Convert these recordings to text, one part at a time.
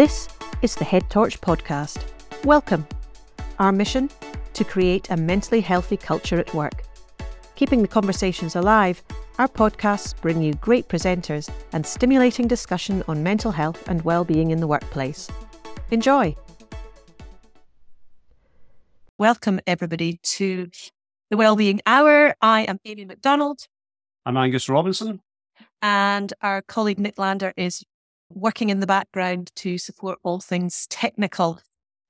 This is the Head Torch podcast. Welcome. Our mission to create a mentally healthy culture at work. Keeping the conversations alive, our podcasts bring you great presenters and stimulating discussion on mental health and well-being in the workplace. Enjoy. Welcome everybody to the Wellbeing Hour. I am Amy McDonald. I'm Angus Robinson. And our colleague Nick Lander is working in the background to support all things technical.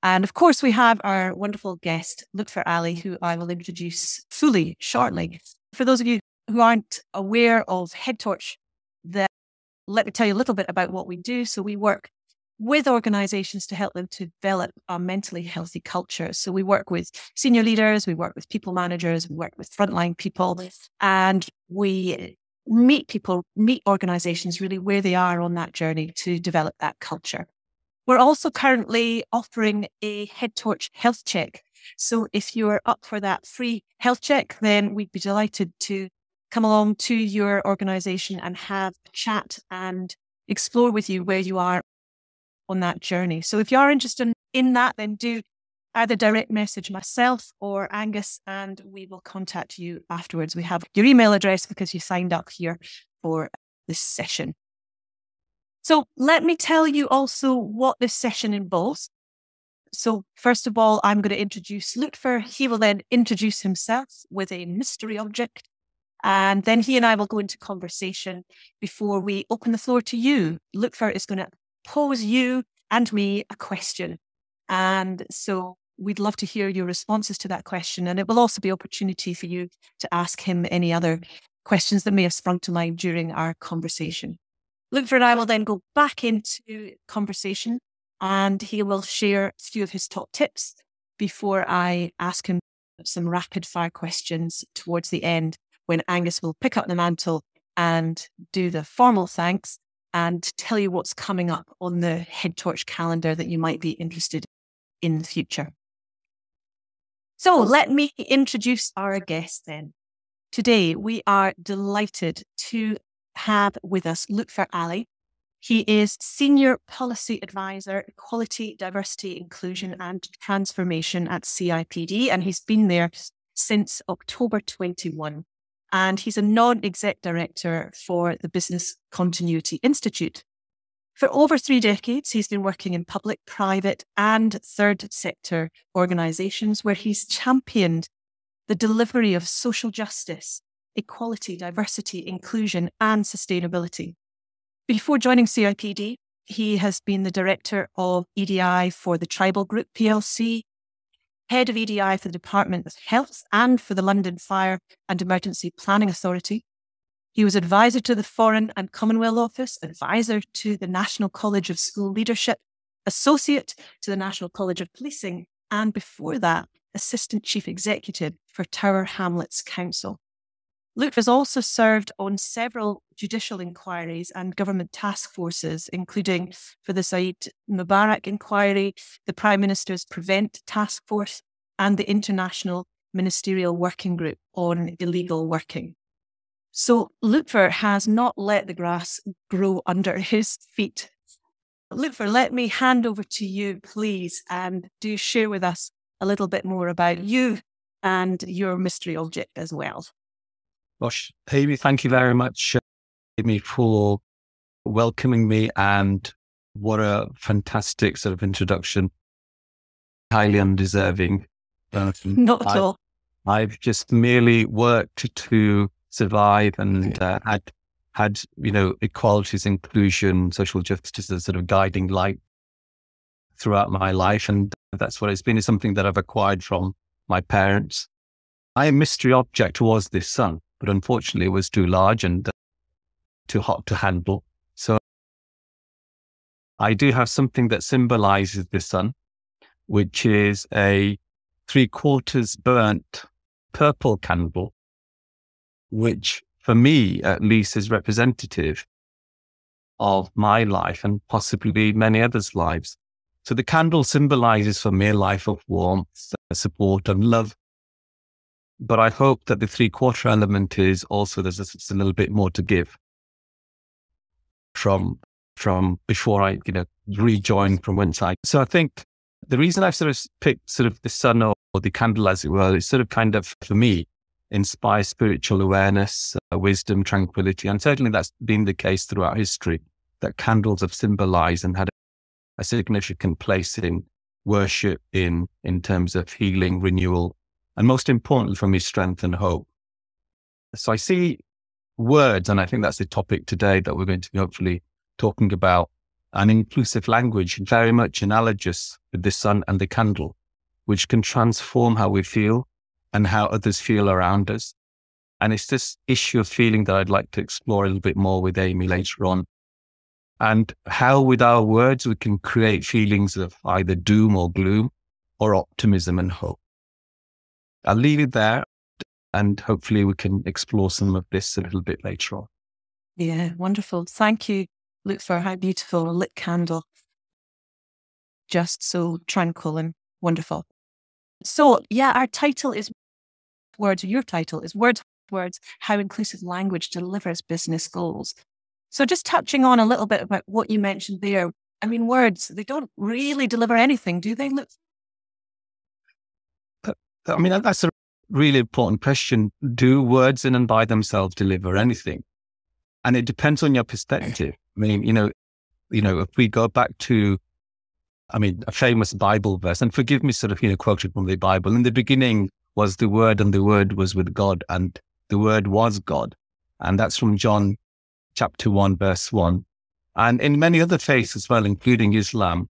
And of course, we have our wonderful guest, Lutfur Ali, who I will introduce fully shortly. For those of you who aren't aware of Head Torch, that let me tell you a little bit about what we do. So we work with organizations to help them to develop a mentally healthy culture. So we work with senior leaders, we work with people managers, we work with frontline people, and we meet people, meet organizations really where they are on that journey to develop that culture. We're also currently offering a Head Torch health check. So if you're up for that free health check, then we'd be delighted to come along to your organization and have a chat and explore with you where you are on that journey. So if you are interested in that, then do either direct message myself or Angus and we will contact you afterwards. We have your email address because you signed up here for this session. So let me tell you also what this session involves. So first of all, I'm going to introduce Lutfur. He will then introduce himself with a mystery object. And then he and I will go into conversation before we open the floor to you. Lutfur is going to pose you and me a question. And so we'd love to hear your responses to that question. And it will also be opportunity for you to ask him any other questions that may have sprung to mind during our conversation. Lutfur and I will then go back into conversation and he will share a few of his top tips before I ask him some rapid fire questions towards the end when Angus will pick up the mantle and do the formal thanks and tell you what's coming up on the Head Torch calendar that you might be interested in the future. So let me introduce our guest then. Today, we are delighted to have with us Lutfur Ali. He is Senior Policy Advisor, Equality, Diversity, Inclusion and Transformation at CIPD, and he's been there since October 21 and he's a non exec director for the Business Continuity Institute. For over three decades, he's been working in public, private, and third sector organizations where he's championed the delivery of social justice, equality, diversity, inclusion, and sustainability. Before joining CIPD, he has been the director of EDI for the Tribal Group PLC head of EDI for the Department of Health and for the London Fire and Emergency Planning Authority. He was advisor to the Foreign and Commonwealth Office, advisor to the National College of School Leadership, associate to the National College of Policing, and before that, assistant chief executive for Tower Hamlets Council. Luke has also served on several judicial inquiries and government task forces, including for the Zahid Mubarak inquiry, the Prime Minister's Prevent Task Force, and the International Ministerial Working Group on Illegal Working. So Lutfur has not let the grass grow under his feet. Lutfur, let me hand over to you, please, and do share with us a little bit more about you and your mystery object as well. Gosh, Amy, thank you very much me for welcoming me and what a fantastic sort of introduction. Highly undeserving. Um, Not at I, all. I've just merely worked to survive and uh, had had you know equalities, inclusion, social justice as sort of guiding light throughout my life, and that's what it's been. Is something that I've acquired from my parents. My mystery object was this sun, but unfortunately, it was too large and too hot to handle. So I do have something that symbolizes the sun, which is a three quarters burnt purple candle, which for me at least is representative of my life and possibly many others' lives. So the candle symbolizes for me a life of warmth, support, and love. But I hope that the three quarter element is also there's a, a little bit more to give from from before I, you know, rejoin from whence I. So I think the reason I've sort of picked sort of the sun or, or the candle, as it were, is sort of kind of for me inspire spiritual awareness, uh, wisdom, tranquility, and certainly that's been the case throughout history. That candles have symbolized and had a significant place in worship, in in terms of healing, renewal, and most importantly for me, strength and hope. So I see words, and I think that's the topic today that we're going to be hopefully talking about an inclusive language, very much analogous with the sun and the candle, which can transform how we feel and how others feel around us. And it's this issue of feeling that I'd like to explore a little bit more with Amy later on. And how, with our words, we can create feelings of either doom or gloom or optimism and hope. I'll leave it there and hopefully we can explore some of this a little bit later on. Yeah, wonderful. Thank you, Luke, for How beautiful a lit candle. Just so tranquil and wonderful. So, yeah, our title is Words, your title is Words, Words, How Inclusive Language Delivers Business Goals. So, just touching on a little bit about what you mentioned there. I mean, words, they don't really deliver anything, do they? Look. Uh, I mean, that's a really important question. Do words in and by themselves deliver anything? And it depends on your perspective. I mean, you know, you know, if we go back to, I mean, a famous Bible verse, and forgive me, sort of, you know, quoted from the Bible. In the beginning was the Word, and the Word was with God, and the Word was God, and that's from John chapter one, verse one. And in many other faiths as well, including Islam,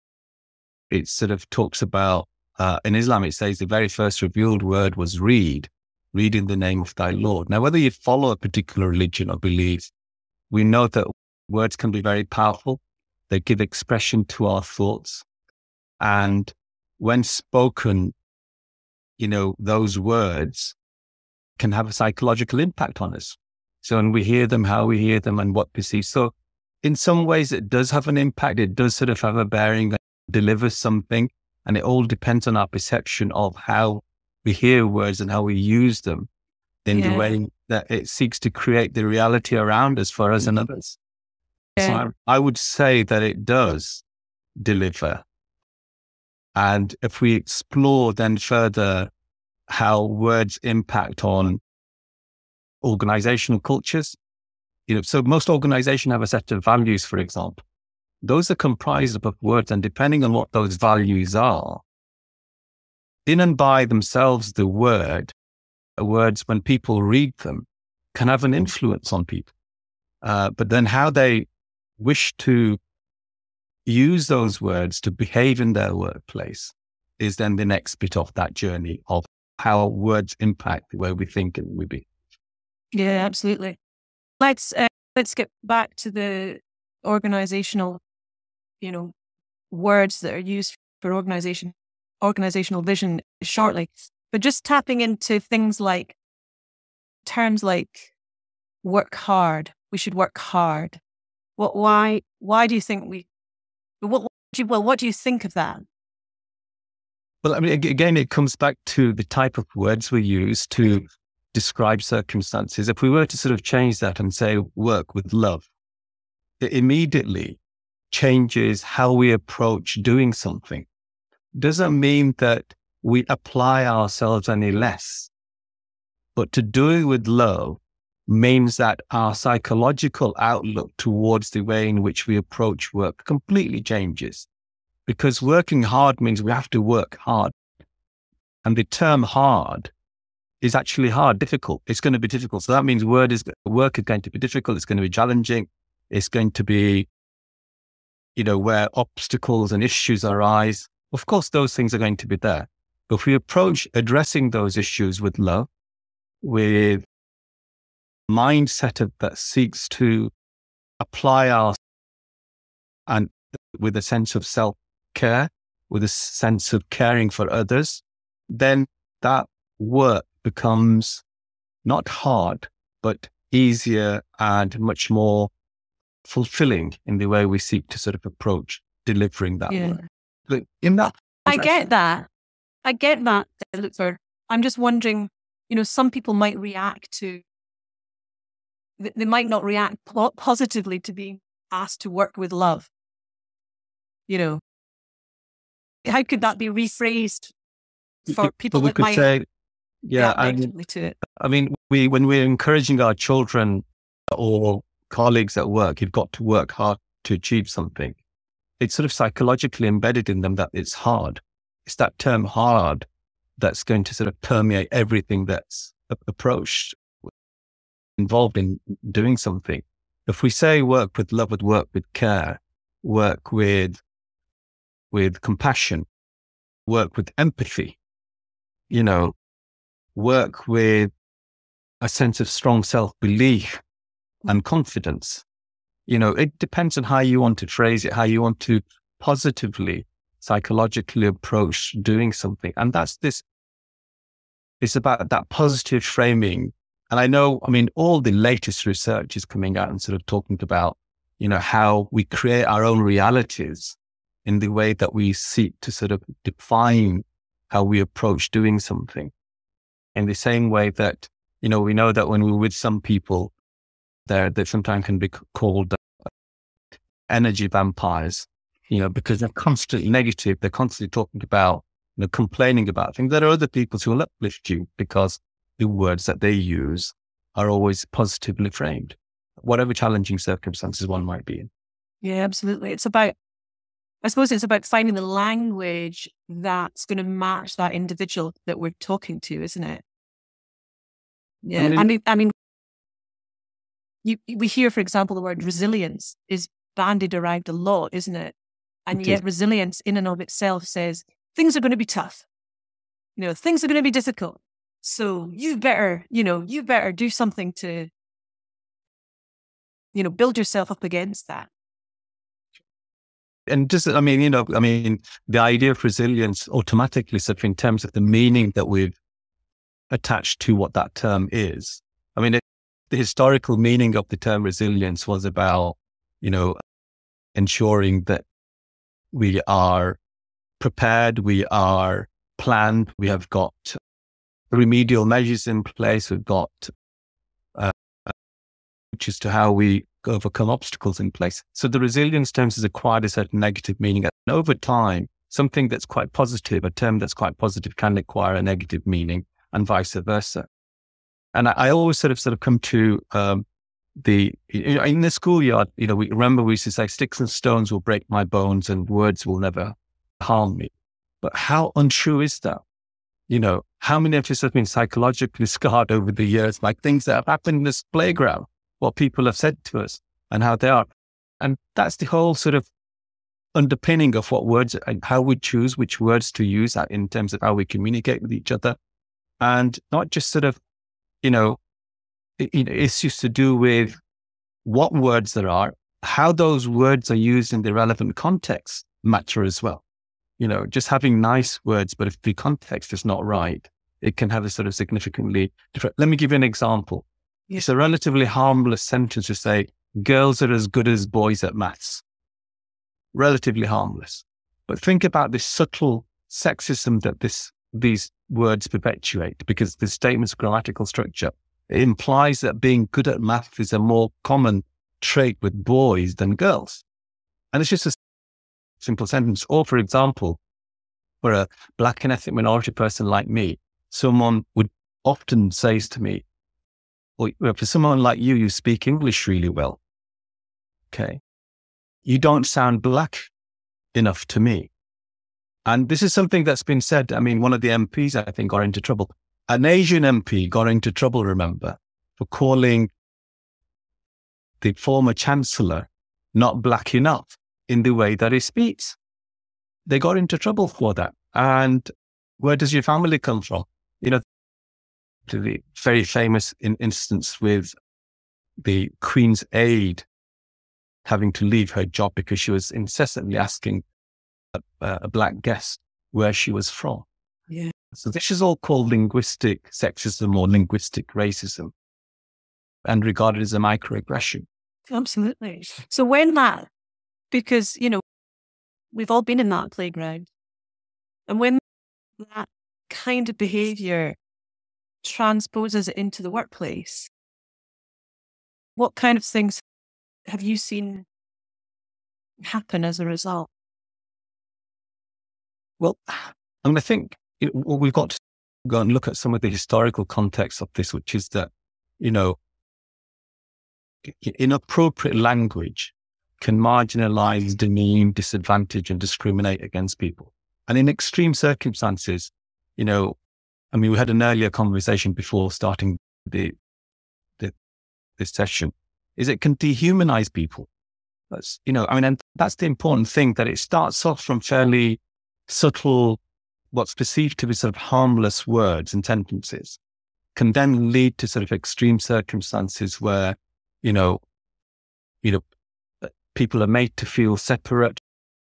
it sort of talks about uh, in Islam, it says the very first revealed word was read, read in the name of thy Lord. Now, whether you follow a particular religion or belief, we know that words can be very powerful. They give expression to our thoughts. And when spoken, you know, those words can have a psychological impact on us. So when we hear them, how we hear them and what we see. So in some ways, it does have an impact. It does sort of have a bearing, deliver something. And it all depends on our perception of how we hear words and how we use them in yeah. the way that it seeks to create the reality around us for us and mm-hmm. others. Yeah. So I, I would say that it does deliver. And if we explore then further how words impact on organizational cultures, you know, so most organizations have a set of values, for example those are comprised of words. And depending on what those values are, in and by themselves, the word, words, when people read them, can have an influence on people. Uh, but then how they wish to use those words to behave in their workplace is then the next bit of that journey of how words impact the way we think and we be. Yeah, absolutely. Let's uh, let's get back to the organizational you know, words that are used for organization, organizational vision shortly, but just tapping into things like terms like work hard. We should work hard. What, why, why do you think we, what, what do you, well, what do you think of that? Well, I mean, again, it comes back to the type of words we use to mm-hmm. describe circumstances. If we were to sort of change that and say work with love, it immediately changes how we approach doing something doesn't mean that we apply ourselves any less. But to do it with love means that our psychological outlook towards the way in which we approach work completely changes. Because working hard means we have to work hard. And the term hard is actually hard, difficult. It's going to be difficult. So that means word is, work is going to be difficult. It's going to be challenging. It's going to be you know, where obstacles and issues arise, of course, those things are going to be there. But if we approach addressing those issues with love, with mindset of, that seeks to apply our and with a sense of self care, with a sense of caring for others, then that work becomes not hard, but easier and much more fulfilling in the way we seek to sort of approach delivering that yeah. work. But in that, I get that. I get that, Lutfur. I'm just wondering, you know, some people might react to, they might not react positively to being asked to work with love. You know, how could that be rephrased for people we that could might say, yeah, react I, negatively to it? I mean, we when we're encouraging our children or colleagues at work, you've got to work hard to achieve something. It's sort of psychologically embedded in them that it's hard. It's that term hard that's going to sort of permeate everything that's approached, involved in doing something. If we say work with love, with work with care, work with with compassion, work with empathy, you know, work with a sense of strong self belief and confidence. You know, it depends on how you want to phrase it, how you want to positively, psychologically approach doing something. And that's this, it's about that positive framing. And I know, I mean, all the latest research is coming out and sort of talking about, you know, how we create our own realities in the way that we seek to sort of define how we approach doing something. In the same way that, you know, we know that when we're with some people, there they sometimes can be called uh, energy vampires, you know, because they're constantly negative. They're constantly talking about, you know, complaining about things. There are other people who will uplift you because the words that they use are always positively framed, whatever challenging circumstances one might be in. Yeah, absolutely. It's about, I suppose it's about finding the language that's going to match that individual that we're talking to, isn't it? Yeah. I mean, I mean, I mean you, we hear, for example, the word resilience is bandied around a lot, isn't it? And It yet, is. resilience in and of itself says things are going to be tough. You know, things are going to be difficult. So you better, you know, you better do something to, you know, build yourself up against that. and just i mean you know i mean the idea of resilience automatically of in terms of the meaning that we've attached to what that term is i mean it, the historical meaning of the term resilience was about you know ensuring that we are prepared we are planned we have got remedial measures in place we've got uh, approaches to how we overcome obstacles in place. So the resilience terms has acquired a certain negative meaning. And over time, something that's quite positive, a term that's quite positive can acquire a negative meaning and vice versa. And I, I always sort of sort of come to um, the you know, in the schoolyard, you know, we remember we used to say sticks and stones will break my bones and words will never harm me. But how untrue is that? You know, how many of us have been psychologically scarred over the years by things that have happened in this playground? what people have said to us and how they are. And that's the whole sort of underpinning of what words and how we choose which words to use uh, in terms of how we communicate with each other. And not just sort of, you know, issues to do with what words there are, how those words are used in the relevant context matter as well. You know, just having nice words, but if the context is not right, it can have a sort of significantly different. Let me give you an example. Yeah. It's a relatively harmless sentence to say, girls are as good as boys at maths. Relatively harmless. But think about the subtle sexism that this, these words perpetuate because the statement's grammatical structure it implies that being good at math is a more common trait with boys than girls. And it's just a simple sentence. Or, for example, for a black and ethnic minority person like me, someone would often says to me, well, for someone like you, you speak English really well. Okay. You don't sound black enough to me. And this is something that's been said. I mean, one of the MPs, I think, got into trouble. An Asian MP got into trouble, remember, for calling the former chancellor not black enough in the way that he speaks. They got into trouble for that. And where does your family come from? You know, to the very famous in instance with the Queen's aide having to leave her job because she was incessantly asking a, a black guest where she was from. Yeah. So this is all called linguistic sexism or linguistic racism and regarded as a microaggression. Absolutely. So when that, because, you know, we've all been in that playground. And when that kind of behavior transposes it into the workplace, what kind of things have you seen happen as a result? Well, I mean, I think know, well, we've got to go and look at some of the historical context of this, which is that, you know, inappropriate language can marginalize, demean, disadvantage, and discriminate against people. And in extreme circumstances, you know, I mean, we had an earlier conversation before starting the, the this session. Is it can dehumanize people? That's you know, I mean, and that's the important thing that it starts off from fairly subtle, what's perceived to be sort of harmless words and sentences, can then lead to sort of extreme circumstances where, you know, you know, uh, people are made to feel separate,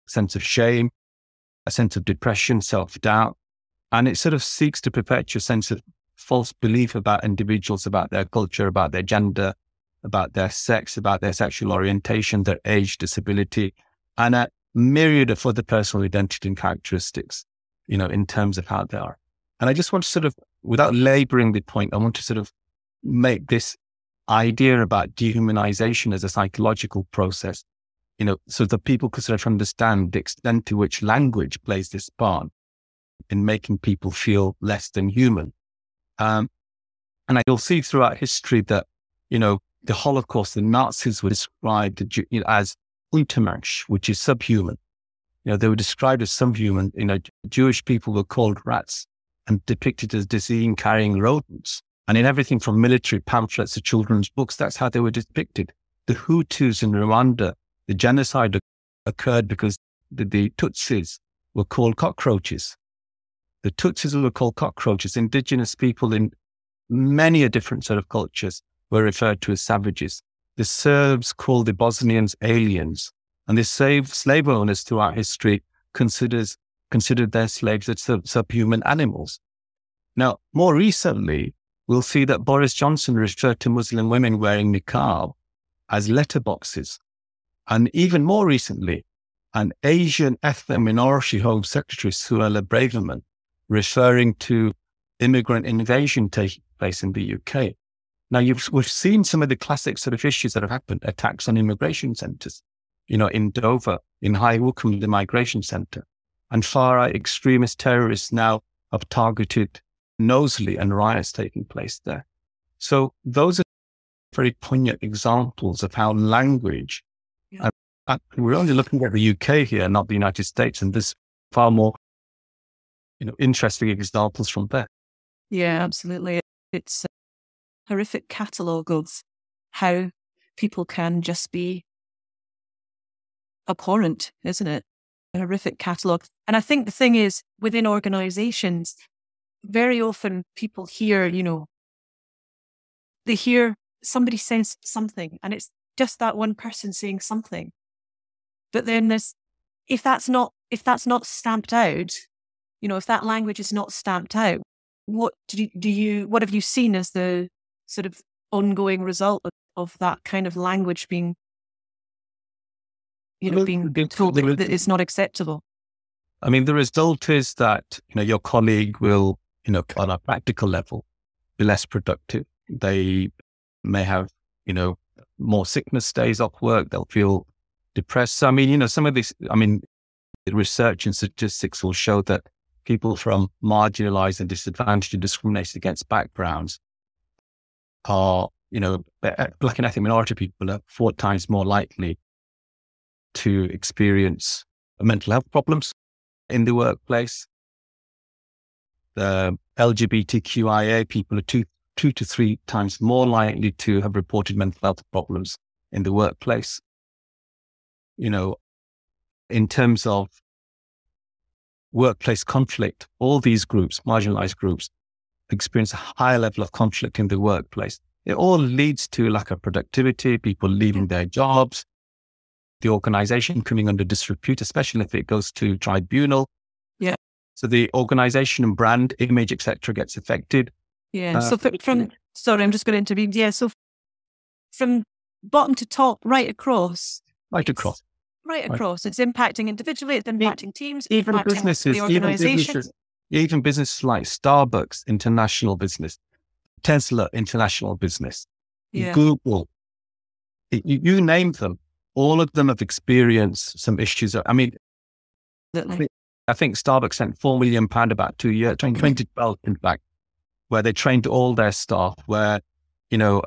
sense of shame, a sense of depression, self doubt, and it sort of seeks to perpetuate a sense of false belief about individuals, about their culture, about their gender, about their sex, about their sexual orientation, their age, disability, and a myriad of other personal identity and characteristics, you know, in terms of how they are. And I just want to sort of, without laboring the point, I want to sort of make this idea about dehumanization as a psychological process, you know, so that people could sort of understand the extent to which language plays this part in making people feel less than human. Um, and you'll see throughout history that, you know, the Holocaust, the Nazis were described as Untermensch, which is subhuman. You know, they were described as subhuman. You know, Jewish people were called rats and depicted as disease carrying rodents. And in everything from military pamphlets to children's books, that's how they were depicted. The Hutus in Rwanda, the genocide occurred because the, the Tutsis were called cockroaches. The Tutsis were called cockroaches. Indigenous people in many a different set of cultures were referred to as savages. The Serbs called the Bosnians aliens, and the slave, slave owners throughout history considers, considered their slaves as sub, subhuman animals. Now, more recently, we'll see that Boris Johnson referred to Muslim women wearing niqab as letterboxes. And even more recently, an Asian ethnic minority home secretary, Suella Braverman, referring to immigrant invasion taking place in the UK. Now, you've, we've seen some of the classic sort of issues that have happened, attacks on immigration centers, you know, in Dover, in High Wycombe, the migration center, and far right extremist terrorists now have targeted Knowsley and riots taking place there. So those are very poignant examples of how language, yeah. and we're only looking at the UK here, not the United States, and there's far more, you know, interesting examples from there. Yeah, absolutely. It's horrific catalogue of how people can just be abhorrent, isn't it? A horrific catalogue. And I think the thing is, within organizations, very often people hear, you know, they hear somebody says something and it's just that one person saying something. But then there's, if that's not, if that's not stamped out, you know, if that language is not stamped out, what do you, do you what have you seen as the sort of ongoing result of, of that kind of language being, you know, being told that it's not acceptable. I mean, the result is that, you know, your colleague will, you know, on a practical level, be less productive. They may have, you know, more sickness days off work. They'll feel depressed. So, I mean, you know, some of this, I mean, research and statistics will show that people from marginalized and disadvantaged and discriminated against backgrounds are, you know, black and ethnic minority people are four times more likely to experience mental health problems in the workplace. The LGBTQIA people are two, two to three times more likely to have reported mental health problems in the workplace. You know, in terms of workplace conflict, all these groups, marginalized groups, experience a higher level of conflict in the workplace. It all leads to lack of productivity, people leaving their jobs, the organization coming under disrepute, especially if it goes to tribunal. Yeah. So the organization and brand image, etc., gets affected. Yeah. Uh, so from sorry, I'm just going to intervene. Yeah. So from bottom to top, right across. Right across. Right across. Right. It's impacting individually. It's impacting teams. Even impacting businesses. Even businesses even businesses like Starbucks, international business, Tesla, international business, yeah. Google, you, you name them, all of them have experienced some issues. I mean, I think Starbucks sent four million pound about two years, 2012, mm-hmm. in fact, where they trained all their staff. Where, you know,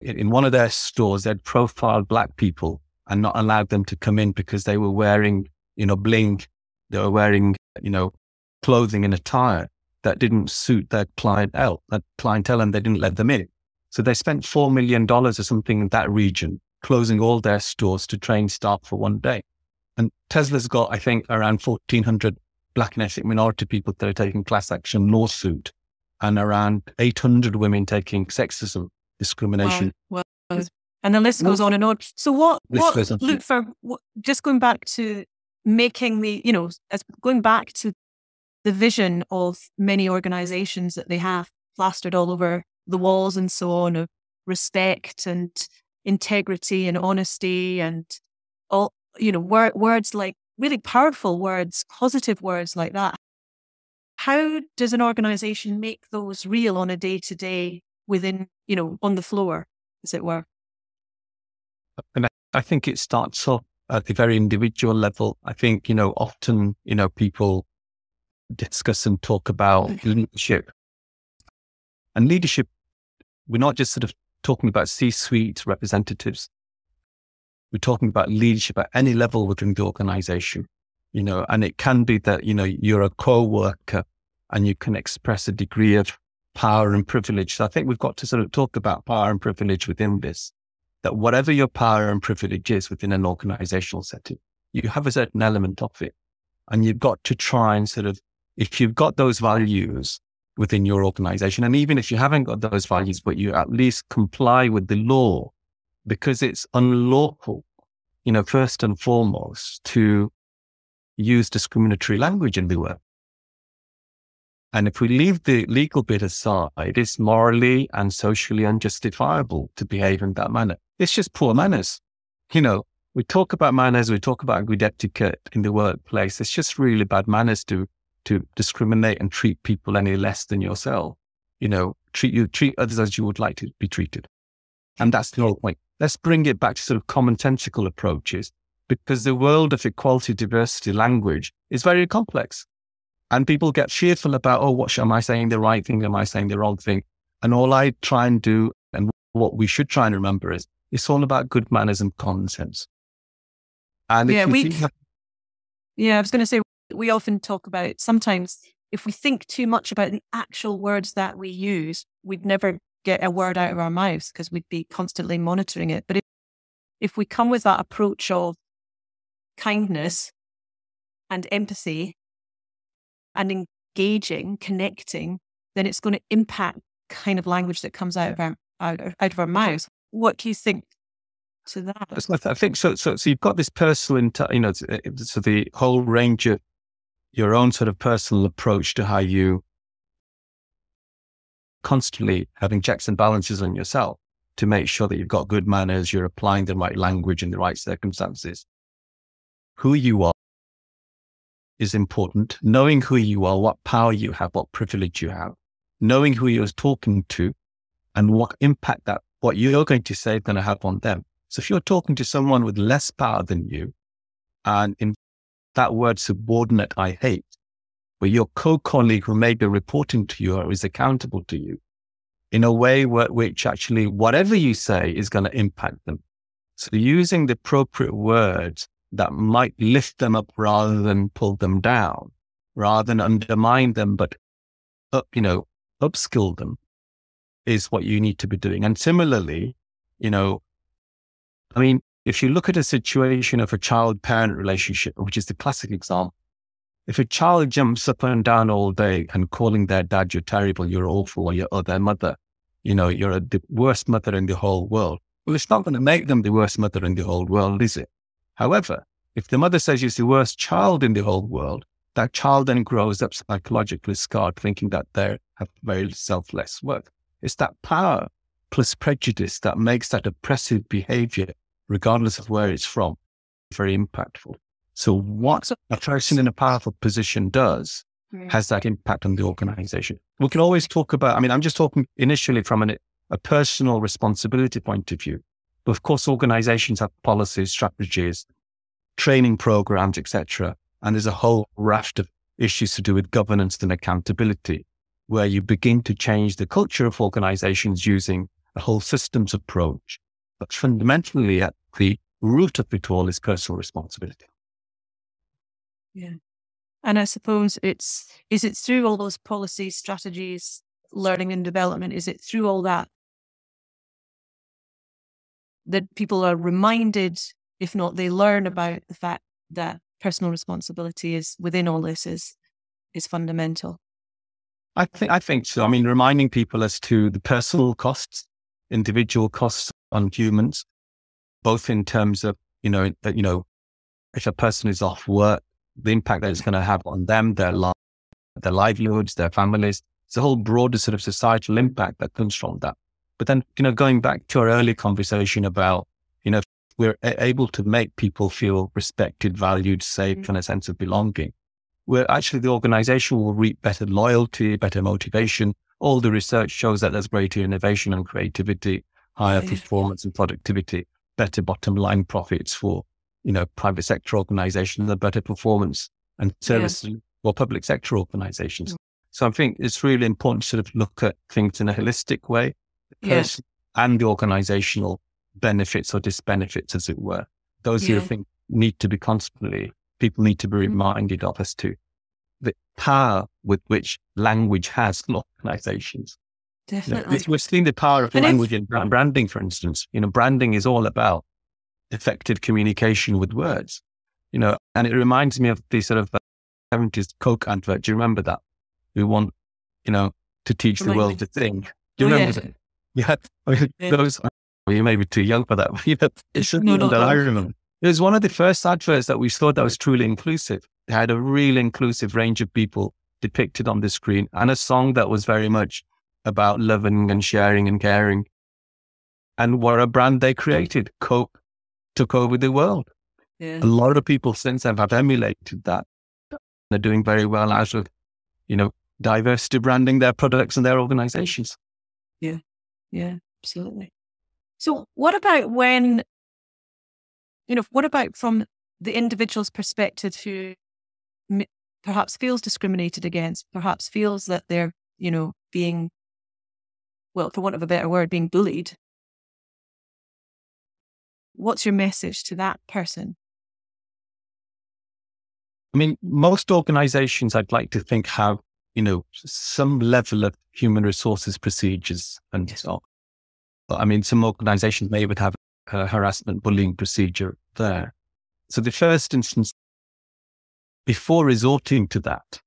in, in one of their stores, they'd profiled black people and not allowed them to come in because they were wearing, you know, bling. They were wearing, you know, clothing and attire that didn't suit their clientele, that clientele, and they didn't let them in. So they spent $4 million or something in that region, closing all their stores to train staff for one day. And Tesla's got, I think, around 1,400 black and ethnic minority people that are taking class action lawsuit and around 800 women taking sexism discrimination. Wow. Well, and the list goes on and on. So what, what look for, what, just going back to making the, you know, as going back to the vision of many organizations that they have plastered all over the walls and so on of respect and integrity and honesty and all, you know, wor- words like really powerful words, positive words like that. How does an organization make those real on a day to day within, you know, on the floor, as it were? And I think it starts off at the very individual level. I think, you know, often, you know, people discuss and talk about leadership. And leadership, we're not just sort of talking about C suite representatives. We're talking about leadership at any level within the organization, you know, and it can be that, you know, you're a co worker and you can express a degree of power and privilege. So I think we've got to sort of talk about power and privilege within this, that whatever your power and privilege is within an organizational setting, you have a certain element of it. And you've got to try and sort of, if you've got those values within your organization, and even if you haven't got those values, but you at least comply with the law, because it's unlawful, you know, first and foremost, to use discriminatory language in the work. And if we leave the legal bit aside, it's morally and socially unjustifiable to behave in that manner. It's just poor manners. You know, we talk about manners, we talk about good etiquette in the workplace. It's just really bad manners to to discriminate and treat people any less than yourself. You know, treat you treat others as you would like to be treated. And that's the whole point. Let's bring it back to sort of common commonsensical approaches because the world of equality, diversity, language is very complex. And people get fearful about, oh, what am I saying the right thing? Am I saying the wrong thing? And all I try and do, and what we should try and remember is, it's all about good manners and common sense. And yeah, we, yeah, I was going to say, we often talk about sometimes if we think too much about the actual words that we use, we'd never get a word out of our mouths because we'd be constantly monitoring it. But if, if we come with that approach of kindness and empathy and engaging, connecting, then it's going to impact kind of language that comes out of our out, out of our mouths. What do you think to that? I think so. So, so you've got this personal, you know, uh, so the whole range of your own sort of personal approach to how you constantly having checks and balances on yourself to make sure that you've got good manners, you're applying the right language in the right circumstances. Who you are is important. Knowing who you are, what power you have, what privilege you have, knowing who you're talking to and what impact that what you're going to say is going to have on them. So if you're talking to someone with less power than you, and in that word subordinate, I hate, where your co-colleague who may be reporting to you or is accountable to you in a way where, which actually whatever you say is going to impact them. So using the appropriate words that might lift them up rather than pull them down, rather than undermine them, but up, you know, upskill them is what you need to be doing. And similarly, you know, I mean, if you look at a situation of a child parent relationship, which is the classic example, if a child jumps up and down all day and calling their dad, you're terrible, you're awful, or, their mother, you know, you're a, the worst mother in the whole world. Well, it's not going to make them the worst mother in the whole world, is it? However, if the mother says she's the worst child in the whole world, that child then grows up psychologically scarred, thinking that they have very selfless worth. It's that power plus prejudice that makes that oppressive behavior, regardless of where it's from, very impactful. So what a person in a powerful position does has that impact on the organization. We can always talk about, I mean, I'm just talking initially from an, a personal responsibility point of view. But of course, organizations have policies, strategies, training programs, etc. And there's a whole raft of issues to do with governance and accountability, where you begin to change the culture of organizations using a whole systems approach. But fundamentally, at the root of it all is personal responsibility. Yeah. And I suppose it's, is it through all those policies, strategies, learning and development? Is it through all that that people are reminded, if not they learn about the fact that personal responsibility is within all this is is fundamental. I think I think so. I mean, reminding people as to the personal costs, individual costs on humans, both in terms of you know that you know if a person is off work, the impact that it's going to have on them, their life, their livelihoods, their families. It's a whole broader sort of societal impact that comes from that. But then, you know, going back to our earlier conversation about, you know, we're able to make people feel respected, valued, safe, mm-hmm. and a sense of belonging, where actually the organization will reap better loyalty, better motivation. All the research shows that there's greater innovation and creativity, higher yeah. performance and productivity, better bottom line profits for, you know, private sector organizations, the better performance and service yeah. for public sector organizations. Mm-hmm. So I think it's really important to sort of look at things in a holistic way yeah. and the organizational benefits or disbenefits, as it were. Those yeah. are the things need to be constantly, people need to be mm-hmm. reminded of as to the power with which language has in organizations. Definitely. You know, we're seeing the power of and language if- in branding, for instance. You know, branding is all about effective communication with words, you know, and it reminds me of the sort of 70s Coke advert. Do you remember that? We want, you know, to teach the world to think. Do you oh, remember yeah. Yeah, I mean, those. Well, you may be too young for that. But it's no, that I remember. It was one of the first adverts that we saw that was truly inclusive. It had a real inclusive range of people depicted on the screen and a song that was very much about loving and sharing and caring. And what a brand they created. Coke took over the world. Yeah. A lot of people since then have emulated that. They're doing very well out of, you know, diversity branding their products and their organizations. Yeah. Yeah, absolutely. So, what about when, you know, what about from the individual's perspective who perhaps feels discriminated against, perhaps feels that they're, you know, being, well, for want of a better word, being bullied? What's your message to that person? I mean, most organizations I'd like to think have you know, some level of human resources procedures and so on. But I mean, some organizations may even have a harassment bullying procedure there. So the first instance, before resorting to that,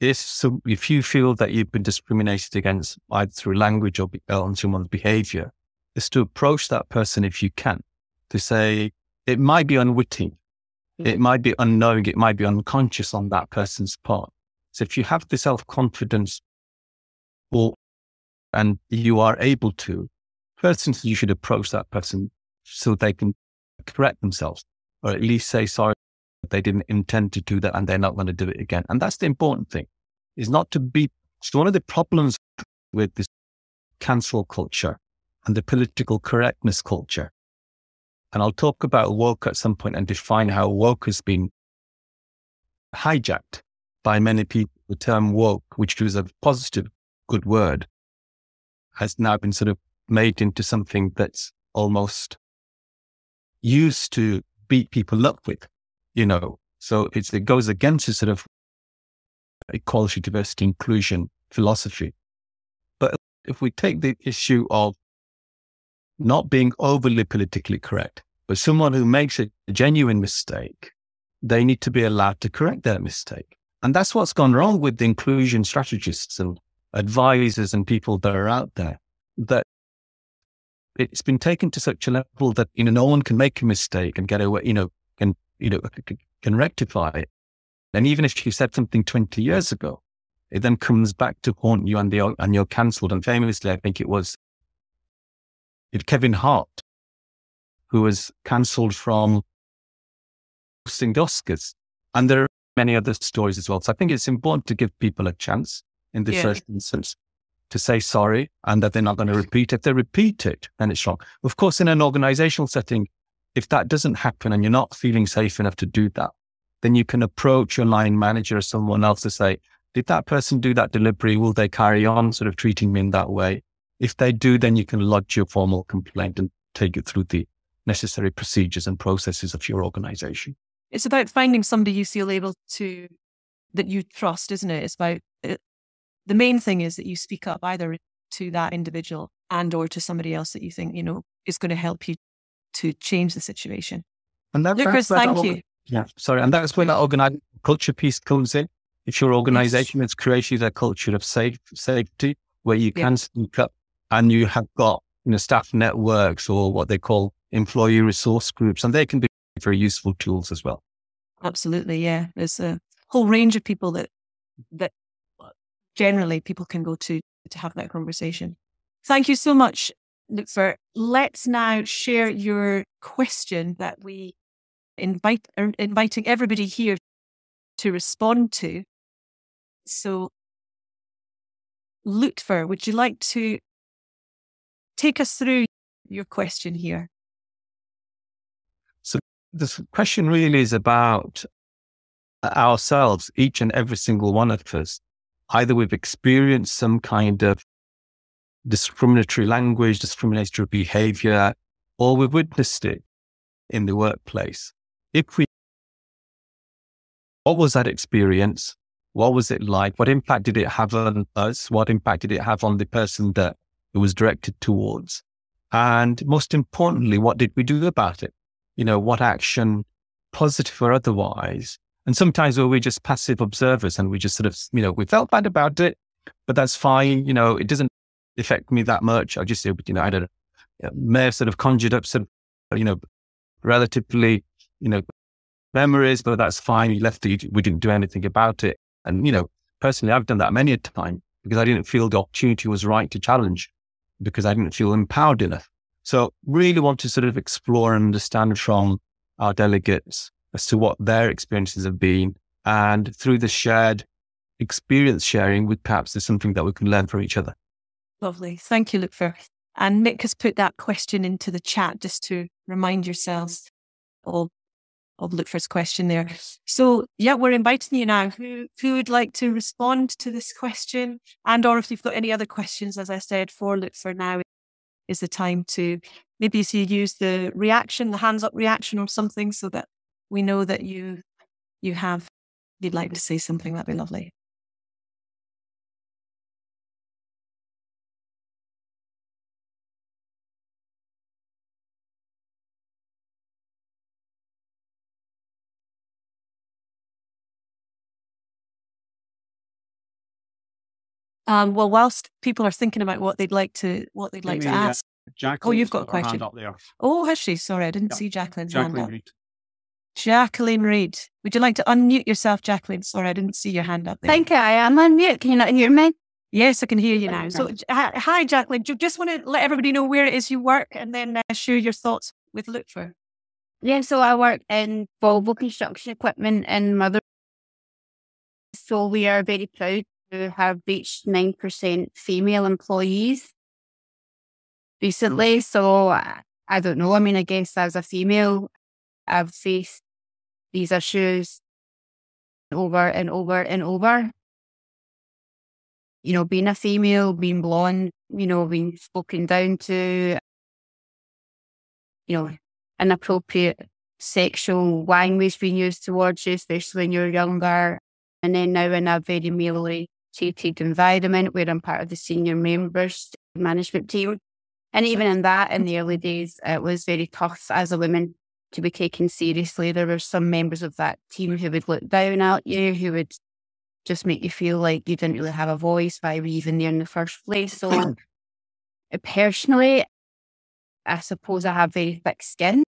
if, so if you feel that you've been discriminated against either through language or on someone's behavior, is to approach that person if you can to say, it might be unwitting. It mm. might be unknowing. It might be unconscious on that person's part. So if you have the self confidence or, and you are able to, first instance, you should approach that person so they can correct themselves or at least say, sorry, they didn't intend to do that and they're not going to do it again. And that's the important thing is not to be, so one of the problems with this cancel culture and the political correctness culture. And I'll talk about woke at some point and define how woke has been hijacked by many people, the term woke, which was a positive, good word, has now been sort of made into something that's almost used to beat people up with, you know. So it goes against the sort of equality, diversity, inclusion philosophy. But if we take the issue of not being overly politically correct, but someone who makes a genuine mistake, they need to be allowed to correct their mistake. And that's what's gone wrong with the inclusion strategists and advisors and people that are out there that it's been taken to such a level that, you know, no one can make a mistake and get away, you know, can, you know, can rectify it. And even if you said something 20 years ago, it then comes back to haunt you and, the, and you're cancelled. And famously, I think it was it Kevin Hart, who was cancelled from hosting Oscars. And there many other stories as well. So I think it's important to give people a chance in this yeah. first instance to say sorry and that they're not going to repeat. If they repeat it, then it's wrong. Of course, in an organizational setting, if that doesn't happen and you're not feeling safe enough to do that, then you can approach your line manager or someone else to say, did that person do that delivery? Will they carry on sort of treating me in that way? If they do, then you can lodge your formal complaint and take it through the necessary procedures and processes of your organization. It's about finding somebody you feel able to, that you trust, isn't it? It's about, it, uh, the main thing is that you speak up either to that individual and or to somebody else that you think, you know, is going to help you to change the situation. And that, Lucas, thank that, you. Yeah, sorry. And that's where that organized culture piece comes in. If your organization yes. has created a culture of safe safety where you can speak up and you have got you know staff networks or what they call employee resource groups, and they can be very useful tools as well. Absolutely, yeah. There's a whole range of people that that uh, generally people can go to to have that conversation. Thank you so much, Lutfur. Let's now share your question that we invite are inviting everybody here to respond to. So, Lutfur, would you like to take us through your question here? This question really is about uh, ourselves, each and every single one of us. Either we've experienced some kind of discriminatory language, discriminatory behavior, or we've witnessed it in the workplace. If we, what was that experience? What was it like? What impact did it have on us? What impact did it have on the person that it was directed towards? And most importantly, what did we do about it? You know, what action, positive or otherwise? And sometimes were we just passive observers and we just sort of, you know, we felt bad about it, but that's fine. You know, it doesn't affect me that much. I just, you know, I don't know, may have sort of conjured up some, you know, relatively, you know, memories, but that's fine. We left it. We didn't do anything about it. And, you know, personally, I've done that many a time because I didn't feel the opportunity was right to challenge because I didn't feel empowered enough. So really want to sort of explore and understand from our delegates as to what their experiences have been. And through the shared experience sharing, with perhaps there's something that we can learn from each other. Lovely. Thank you, Lutfur. And Mick has put that question into the chat just to remind yourselves of of Lutfur's question there. So yeah, we're inviting you now. Who who would like to respond to this question? And or if you've got any other questions, as I said, for Lutfur now is the time to maybe so you use the reaction, the hands up reaction or something so that we know that you you have you'd like to say something, that'd be lovely. Um, well, whilst people are thinking about what they'd like to what they'd like to ask. oh, you've got a question up there. Oh, has she? Sorry, I didn't yeah. see Jacqueline's Jacqueline hand up. Reed. Jacqueline Reed. Would you like to unmute yourself, Jacqueline? Sorry, I didn't see your hand up there. Thank you. I am unmute. Can you not hear me? Yes, I can hear you now. So, hi, Jacqueline. Do you just want to let everybody know where it is you work and then uh, share your thoughts with Lutfur? Yeah, so I work in Volvo Construction Equipment in Mother. So we are very proud have reached 9% female employees recently. Mm-hmm. So I don't know. I mean, I guess as a female, I've faced these issues over and over and over. You know, being a female, being blonde, you know, being spoken down to, you know, inappropriate sexual language being used towards you, especially when you're younger. And then now in a very male treated environment where I'm part of the senior members management team. And even in that, in the early days, it was very tough as a woman to be taken seriously. There were some members of that team who would look down at you, who would just make you feel like you didn't really have a voice, you even there in the first place? So personally, I suppose I have very thick skin.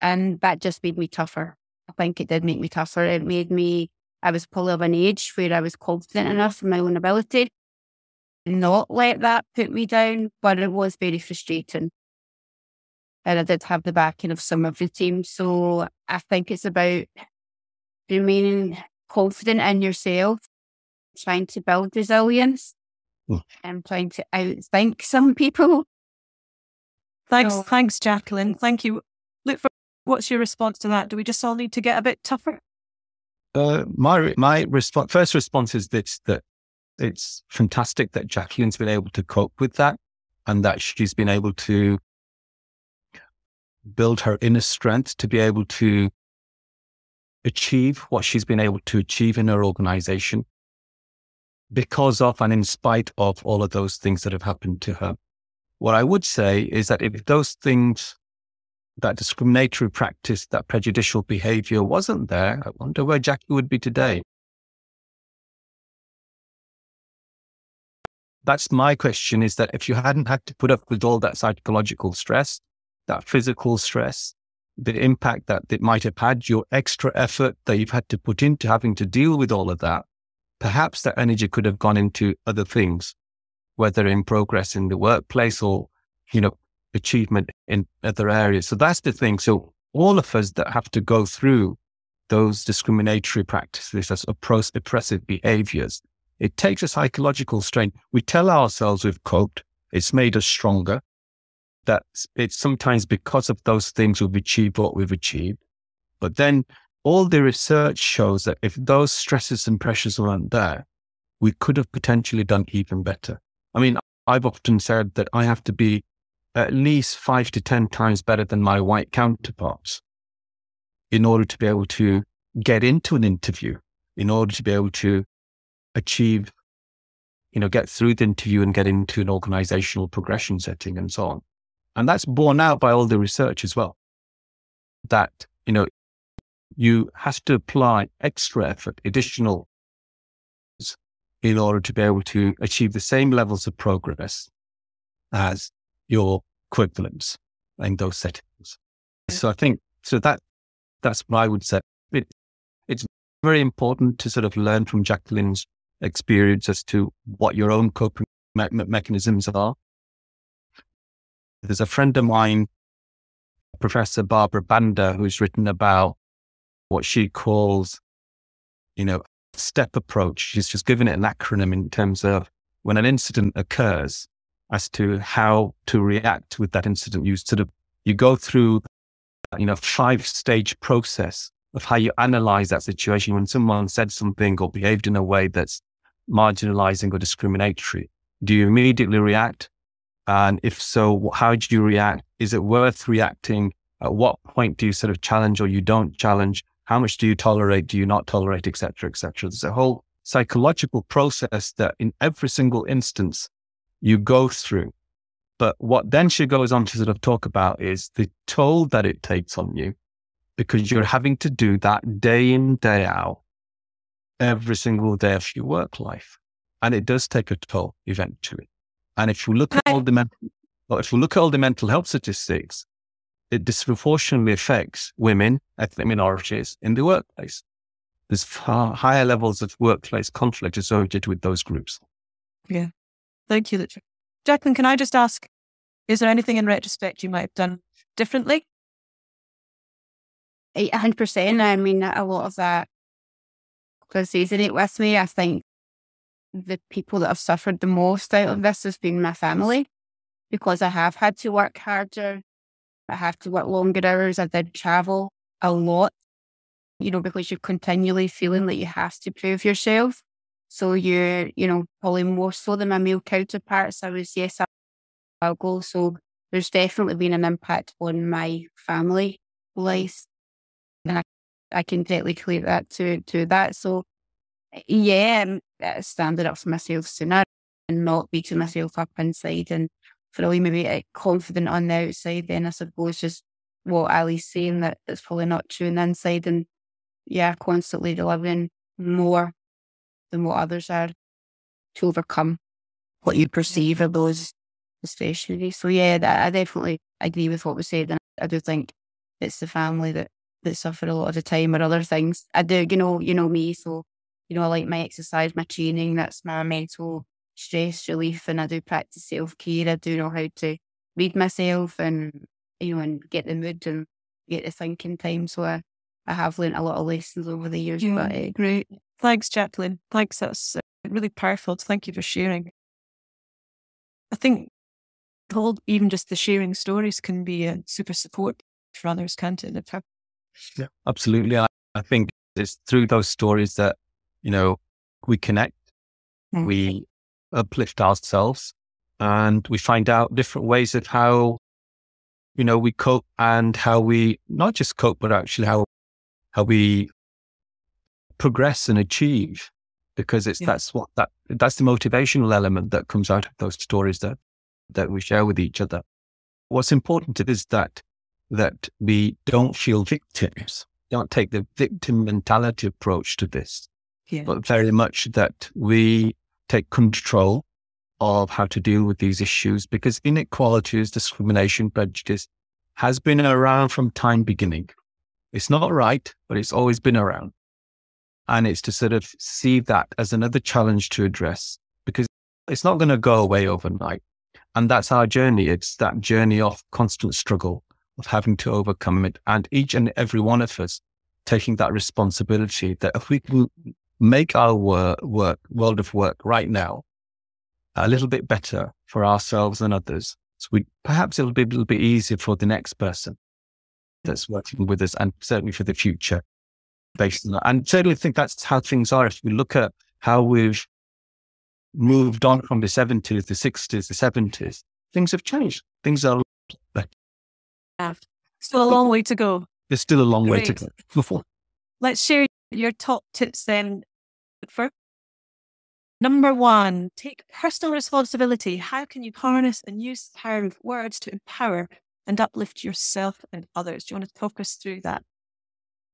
And that just made me tougher. I think it did make me tougher. It made me I was probably of an age where I was confident enough in my own ability not let that put me down, but it was very frustrating. And I did have the backing of some of the team. So I think it's about remaining confident in yourself, trying to build resilience mm. and trying to outthink some people. Thanks, so, thanks, Jacqueline. Thank you. Lutfur, What's your response to that? Do we just all need to get a bit tougher? Uh, my my response, first response is this: that it's fantastic that Jacqueline's been able to cope with that, and that she's been able to build her inner strength to be able to achieve what she's been able to achieve in her organization because of and in spite of all of those things that have happened to her. What I would say is that if those things, that discriminatory practice, that prejudicial behavior wasn't there, I wonder where Jackie would be today. That's my question is that if you hadn't had to put up with all that psychological stress, that physical stress, the impact that it might have had, your extra effort that you've had to put into having to deal with all of that, perhaps that energy could have gone into other things, whether in progress in the workplace or, you know, achievement in other areas. So that's the thing. So all of us that have to go through those discriminatory practices as oppressive behaviors, it takes a psychological strain. We tell ourselves we've coped. It's made us stronger that it's sometimes because of those things we've achieved what we've achieved. But then all the research shows that if those stresses and pressures weren't there, we could have potentially done even better. I mean, I've often said that I have to be at least five to 10 times better than my white counterparts in order to be able to get into an interview, in order to be able to achieve, you know, get through the interview and get into an organizational progression setting and so on. And that's borne out by all the research as well. That, you know, you have to apply extra effort, additional in order to be able to achieve the same levels of progress as your equivalents in those settings. So I think, so that, that's what I would say. It, it's very important to sort of learn from Jacqueline's experience as to what your own coping me- mechanisms are there's a friend of mine, Professor Barbara Banda, who's written about what she calls, you know, step approach. She's just given it an acronym in terms of when an incident occurs as to how to react with that incident. You sort of, you go through, you know, five stage process of how you analyze that situation when someone said something or behaved in a way that's marginalizing or discriminatory. Do you immediately react? And if so, how do you react? Is it worth reacting? At what point do you sort of challenge or you don't challenge? How much do you tolerate? Do you not tolerate, etc., etc. There's a whole psychological process that in every single instance you go through. But what then she goes on to sort of talk about is the toll that it takes on you because you're having to do that day in, day out, every single day of your work life. And it does take a toll eventually. And if you look at all the mental, if you look at all the mental health statistics, it disproportionately affects women, ethnic minorities in the workplace. There's far higher levels of workplace conflict associated with those groups. Yeah. Thank you, Jacqueline, can I just ask, is there anything in retrospect you might have done differently? 100%. I mean, a lot of that season it with me. I think the people that have suffered the most out of this has been my family because I have had to work harder. I have to work longer hours. I did travel a lot, you know, because you're continually feeling like you have to prove yourself. So you're, you know, probably more so than my male counterparts. I was, yes, I'll go. So there's definitely been an impact on my family life. And I, I can directly clear that to, to that. So yeah, uh, standing up for myself sooner and not beating myself up inside and for all maybe uh, confident on the outside, then I suppose just what Ali's saying that it's probably not true on the inside and yeah, constantly delivering more than what others are to overcome what you perceive of those especially. So yeah, I definitely agree with what was said and I do think it's the family that that suffer a lot of the time or other things. I do, you know, you know me, so you know, I like my exercise, my training. That's my mental stress relief. And I do practice self care. I do know how to read myself and, you know, and get the mood and get the thinking time. So I, I have learned a lot of lessons over the years. Yeah, but, uh, great. Thanks, Jacqueline. Thanks. That's uh, really powerful. Thank you for sharing. I think whole, even just the sharing stories can be a super support for others, can't it? Yeah, absolutely. I, I think it's through those stories that, you know, we connect, mm. we uplift ourselves, and we find out different ways of how, you know, we cope and how we not just cope, but actually how how we progress and achieve. Because it's yeah. that's what that that's the motivational element that comes out of those stories that that we share with each other. What's important is that that we don't feel victims, don't take the victim mentality approach to this, yeah. but very much that we take control of how to deal with these issues because inequalities, discrimination, prejudice has been around from time beginning. It's not right, but it's always been around. And it's to sort of see that as another challenge to address because it's not going to go away overnight. And that's our journey. It's that journey of constant struggle, of having to overcome it. And each and every one of us taking that responsibility that if we can make our work, work world of work right now a little bit better for ourselves and others, so we perhaps it'll be a little bit easier for the next person that's mm-hmm. working with us and certainly for the future based on that. And certainly think that's how things are. If we look at how we've moved on from the 70s, the 60s, the 70s, things have changed. Things are better. Yeah. Still a long way to go. There's still a long Great. way to go before. Let's share your top tips then. For number one, take personal responsibility. How can you harness and use the power of words to empower and uplift yourself and others? Do you want to talk us through that?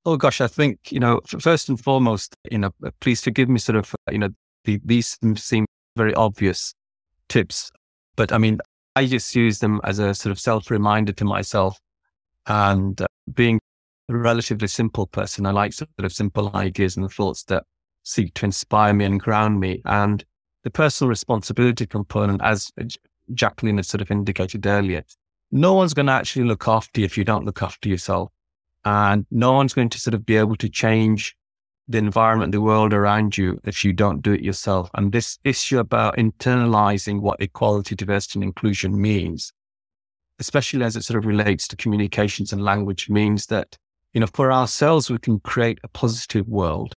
Oh gosh, I think you know. First and foremost, you know, please forgive me. Sort of, you know, the, these seem very obvious tips, but I mean, I just use them as a sort of self reminder to myself. And uh, being a relatively simple person, I like sort of simple ideas and thoughts that seek to inspire me and ground me. And the personal responsibility component, as Jacqueline had sort of indicated earlier, no one's going to actually look after you if you don't look after yourself. And no one's going to sort of be able to change the environment, the world around you if you don't do it yourself. And this issue about internalizing what equality, diversity, and inclusion means, especially as it sort of relates to communications and language, means that, you know, for ourselves, we can create a positive world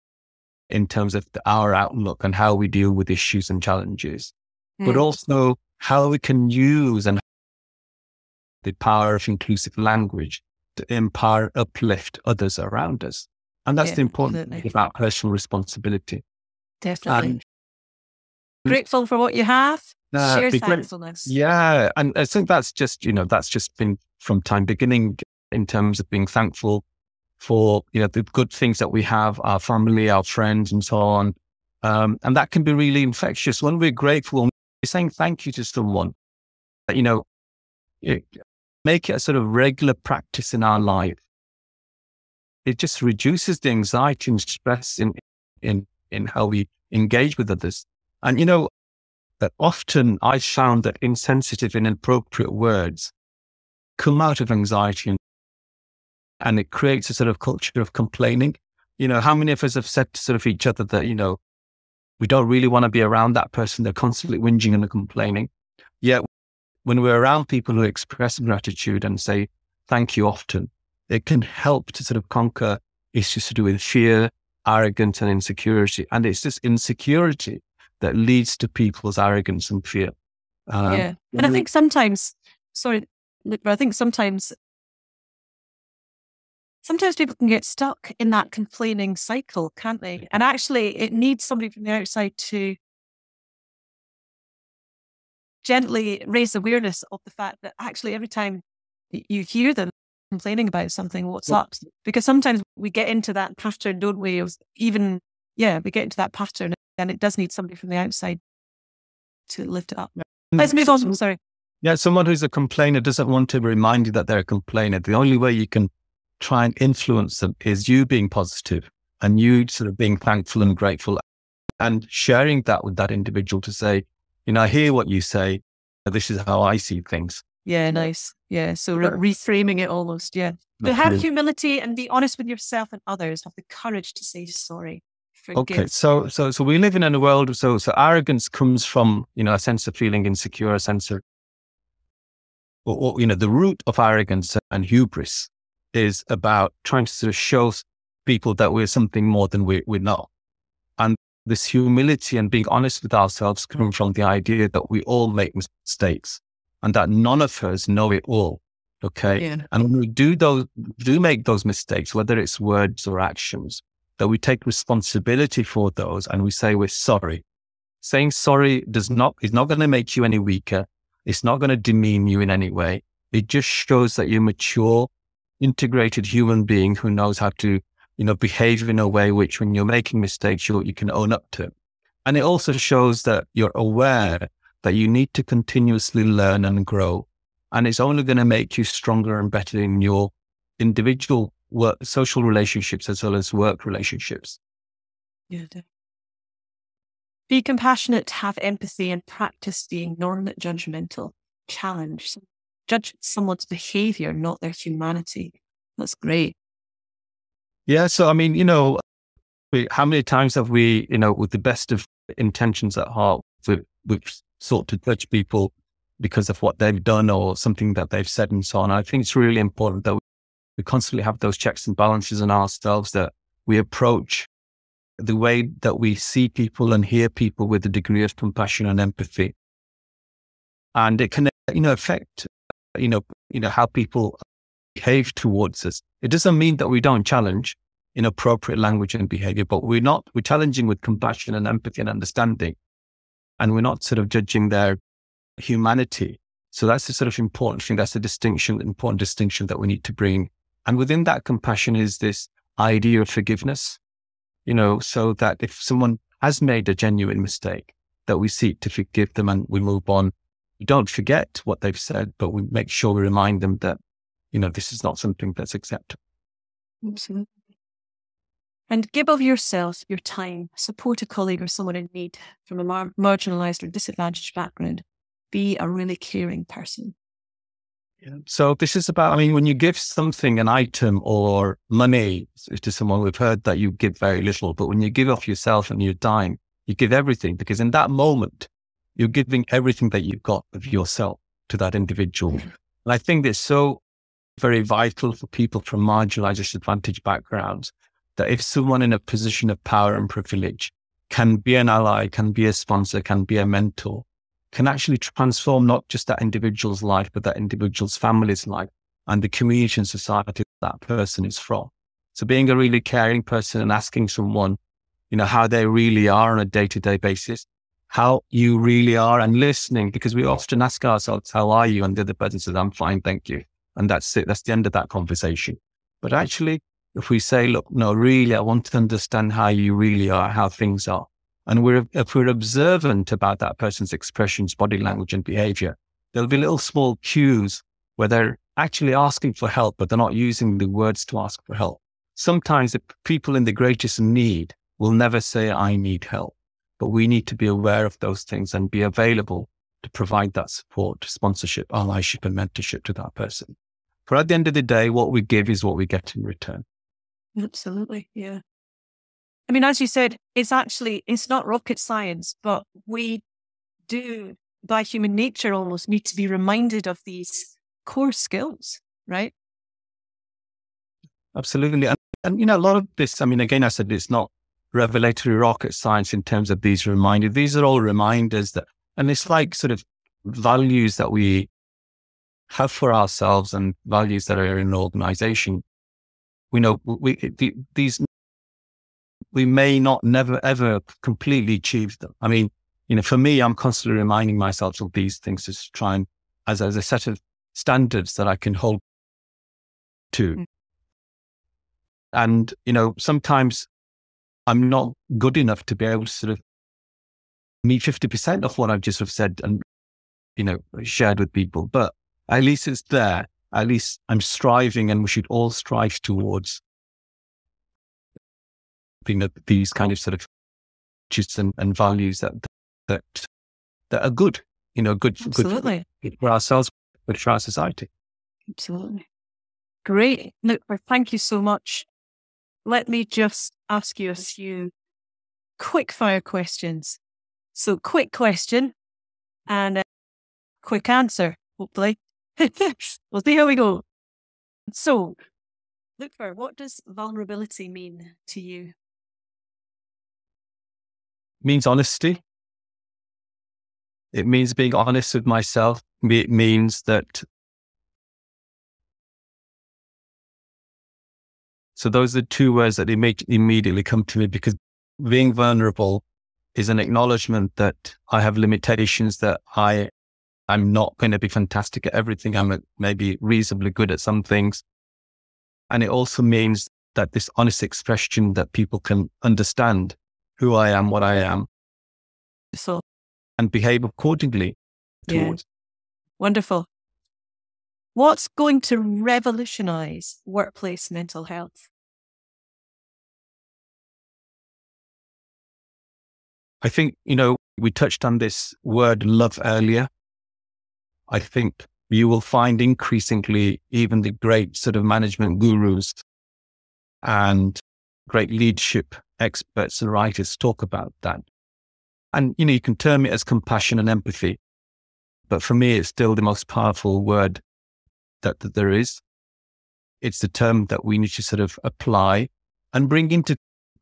in terms of our outlook and how we deal with issues and challenges, mm. but also how we can use and the power of inclusive language to empower, uplift others around us. And that's yeah, the important absolutely. thing about personal responsibility. Definitely. And, Grateful for what you have. Uh, Share thankfulness. Yeah. And I think that's just, you know, that's just been from time beginning in terms of being thankful for, you know, the good things that we have, our family, our friends and so on. Um, and that can be really infectious. When we're grateful, we're saying thank you to someone, you know, make it a sort of regular practice in our life it just reduces the anxiety and stress in, in, in how we engage with others. And, you know, that often I found that insensitive, and inappropriate words come out of anxiety and, it creates a sort of culture of complaining. You know, how many of us have said to sort of each other that, you know, we don't really want to be around that person. They're constantly whinging and complaining. When we're around people who express gratitude and say thank you often, it can help to sort of conquer issues to do with fear, arrogance, and insecurity. And it's this insecurity that leads to people's arrogance and fear. Um, yeah. And I think sometimes, sorry, but I think sometimes, sometimes people can get stuck in that complaining cycle, can't they? And actually, it needs somebody from the outside to gently raise awareness of the fact that actually every time you hear them, complaining about something, what's up? Because sometimes we get into that pattern, don't we? Of even, yeah, we get into that pattern and it does need somebody from the outside to lift it up. Let's move on. Mm. Sorry. Yeah, someone who's a complainer doesn't want to remind you that they're a complainer. The only way you can try and influence them is you being positive and you sort of being thankful and grateful and sharing that with that individual to say, you know, I hear what you say. This is how I see things. Yeah, nice. Yeah. So re- reframing it almost. Yeah. But have humility and be honest with yourself and others. Have the courage to say sorry. Forgive. Okay. So, so, so we live in a world. So, so arrogance comes from, you know, a sense of feeling insecure, a sense of, or, or, you know, the root of arrogance and hubris is about trying to sort of show people that we're something more than we, we're not. This humility and being honest with ourselves coming from the idea that we all make mistakes and that none of us know it all. Okay. Yeah. And when we do those, do make those mistakes, whether it's words or actions, that we take responsibility for those and we say we're sorry. Saying sorry does not, is not going to make you any weaker. It's not going to demean you in any way. It just shows that you're a mature, integrated human being who knows how to, you know, behave in a way which when you're making mistakes, you, you can own up to. And it also shows that you're aware that you need to continuously learn and grow. And it's only going to make you stronger and better in your individual work, social relationships as well as work relationships. Yeah. Be compassionate, have empathy, and practice being non judgmental. Challenge judge someone's behavior, not their humanity. That's great. Yeah. So, I mean, you know, how many times have we, you know, with the best of intentions at heart, we've, we've sought to judge people because of what they've done or something that they've said and so on. I think it's really important that we constantly have those checks and balances in ourselves that we approach the way that we see people and hear people with a degree of compassion and empathy. And it can, you know, affect you know, you know, how people behave towards us. It doesn't mean that we don't challenge inappropriate language and behavior, but we're not, we're challenging with compassion and empathy and understanding. And we're not sort of judging their humanity. So that's the sort of important thing. That's the distinction, important distinction that we need to bring. And within that compassion is this idea of forgiveness, you know, so that if someone has made a genuine mistake, that we seek to forgive them and we move on we don't forget what they've said, but we make sure we remind them that, you know, this is not something that's acceptable. Absolutely. And give of yourself, your time, support a colleague or someone in need from a mar- marginalized or disadvantaged background. Be a really caring person. Yeah. So this is about, I mean, when you give something, an item or money to someone, we've heard that you give very little, but when you give of yourself and your time, you give everything because in that moment, you're giving everything that you've got of yourself to that individual. Mm-hmm. And I think it's so very vital for people from marginalized, disadvantaged backgrounds that if someone in a position of power and privilege can be an ally, can be a sponsor, can be a mentor, can actually transform not just that individual's life, but that individual's family's life and the community and society that person is from. So being a really caring person and asking someone, you know, how they really are on a day to day basis how you really are and listening because we often ask ourselves, how are you? And the other person says, I'm fine. Thank you. And that's it. That's the end of that conversation. But actually, if we say, look, no, really, I want to understand how you really are, how things are. And we're, if we're observant about that person's expressions, body language and behavior, there'll be little small cues where they're actually asking for help, but they're not using the words to ask for help. Sometimes the people in the greatest need will never say, I need help but we need to be aware of those things and be available to provide that support, sponsorship, allyship, and mentorship to that person. For at the end of the day, what we give is what we get in return. Absolutely. Yeah. I mean, as you said, it's actually, it's not rocket science, but we do by human nature almost need to be reminded of these core skills, right? Absolutely. And, and, you know, a lot of this, I mean, again, I said it's not revelatory rocket science in terms of these reminders. These are all reminders that, and it's like sort of values that we have for ourselves and values that are in an organization. We know we, these, we may not never ever completely achieve them. I mean, you know, for me, I'm constantly reminding myself of these things to try and as, as a set of standards that I can hold to. Mm. And, you know, sometimes I'm not good enough to be able to sort of meet 50% of what I've just sort of said and, you know, shared with people. But at least it's there. At least I'm striving and we should all strive towards you know, these kind of sort of just and, and values that, that, that are good, you know, good, Absolutely. good for ourselves, but for our society. Absolutely. Great. Look, thank you so much let me just ask you a few quick fire questions. So, quick question and a quick answer, hopefully. We'll see how we go. So, Lutfur, what does vulnerability mean to you? means honesty. It means being honest with myself. It means that. So those are two words that immediately come to me because being vulnerable is an acknowledgement that I have limitations, that I I'm not going to be fantastic at everything. I'm uh, maybe reasonably good at some things. And it also means that this honest expression that people can understand who I am, what I am. So, and behave accordingly yeah. towards. Wonderful. What's going to revolutionize workplace mental health? I think, you know, we touched on this word love earlier. I think you will find increasingly even the great sort of management gurus and great leadership experts and writers talk about that. And, you know, you can term it as compassion and empathy. But for me, it's still the most powerful word that, that there is. It's the term that we need to sort of apply and bring into